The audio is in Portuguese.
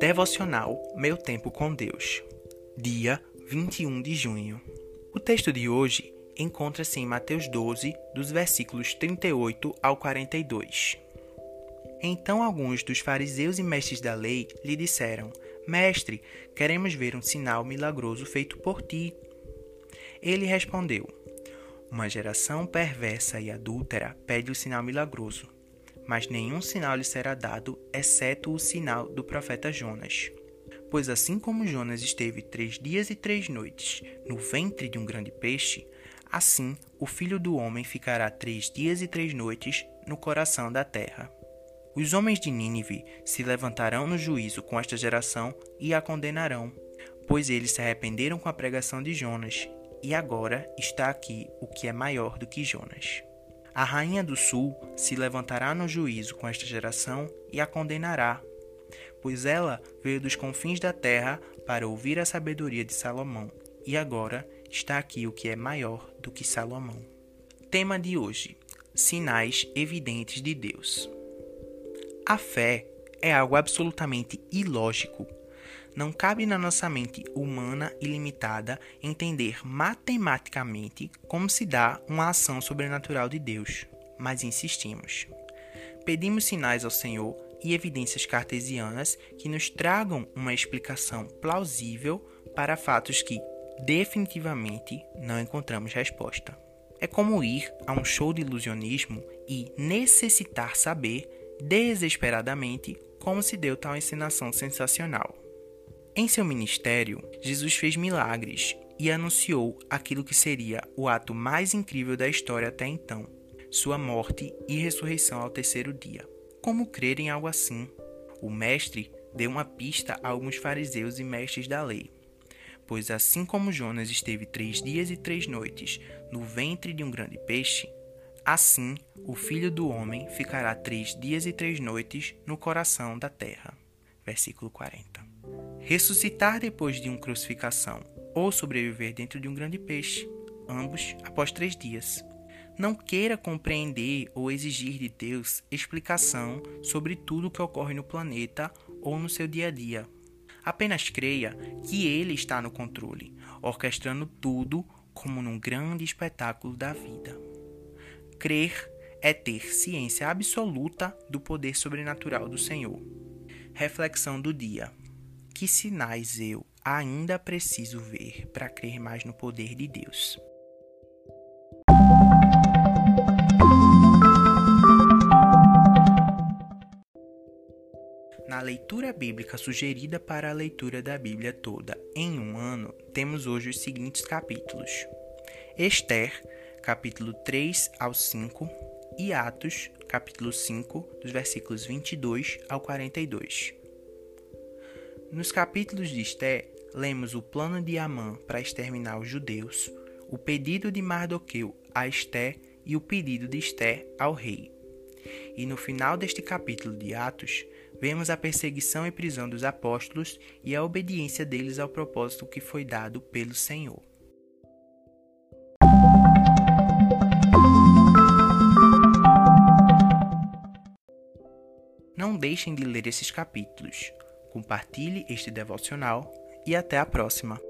Devocional Meu Tempo com Deus, dia 21 de junho. O texto de hoje encontra-se em Mateus 12, dos versículos 38 ao 42. Então alguns dos fariseus e mestres da lei lhe disseram: Mestre, queremos ver um sinal milagroso feito por ti. Ele respondeu: Uma geração perversa e adúltera pede o sinal milagroso mas nenhum sinal lhe será dado, exceto o sinal do profeta Jonas. Pois assim como Jonas esteve três dias e três noites no ventre de um grande peixe, assim o filho do homem ficará três dias e três noites no coração da terra. Os homens de Nínive se levantarão no juízo com esta geração e a condenarão, pois eles se arrependeram com a pregação de Jonas, e agora está aqui o que é maior do que Jonas. A rainha do sul se levantará no juízo com esta geração e a condenará, pois ela veio dos confins da terra para ouvir a sabedoria de Salomão, e agora está aqui o que é maior do que Salomão. Tema de hoje: Sinais evidentes de Deus. A fé é algo absolutamente ilógico não cabe na nossa mente humana e limitada entender matematicamente como se dá uma ação sobrenatural de Deus, mas insistimos. Pedimos sinais ao Senhor e evidências cartesianas que nos tragam uma explicação plausível para fatos que definitivamente não encontramos resposta. É como ir a um show de ilusionismo e necessitar saber desesperadamente como se deu tal encenação sensacional. Em seu ministério, Jesus fez milagres e anunciou aquilo que seria o ato mais incrível da história até então: sua morte e ressurreição ao terceiro dia. Como crer em algo assim? O mestre deu uma pista a alguns fariseus e mestres da lei. Pois assim como Jonas esteve três dias e três noites no ventre de um grande peixe, assim o filho do homem ficará três dias e três noites no coração da terra. Versículo 40 ressuscitar depois de uma crucificação ou sobreviver dentro de um grande peixe, ambos após três dias. Não queira compreender ou exigir de Deus explicação sobre tudo o que ocorre no planeta ou no seu dia a dia. Apenas creia que Ele está no controle, orquestrando tudo como num grande espetáculo da vida. Crer é ter ciência absoluta do poder sobrenatural do Senhor. Reflexão do dia. Que sinais eu ainda preciso ver para crer mais no poder de Deus? Na leitura bíblica sugerida para a leitura da Bíblia toda em um ano, temos hoje os seguintes capítulos: Esther, capítulo 3 ao 5, e Atos, capítulo 5, dos versículos 22 ao 42. Nos capítulos de Esté, lemos o plano de Amã para exterminar os judeus, o pedido de Mardoqueu a Esté e o pedido de Esté ao rei. E no final deste capítulo de Atos, vemos a perseguição e prisão dos apóstolos e a obediência deles ao propósito que foi dado pelo Senhor. Não deixem de ler esses capítulos. Compartilhe este devocional e até a próxima.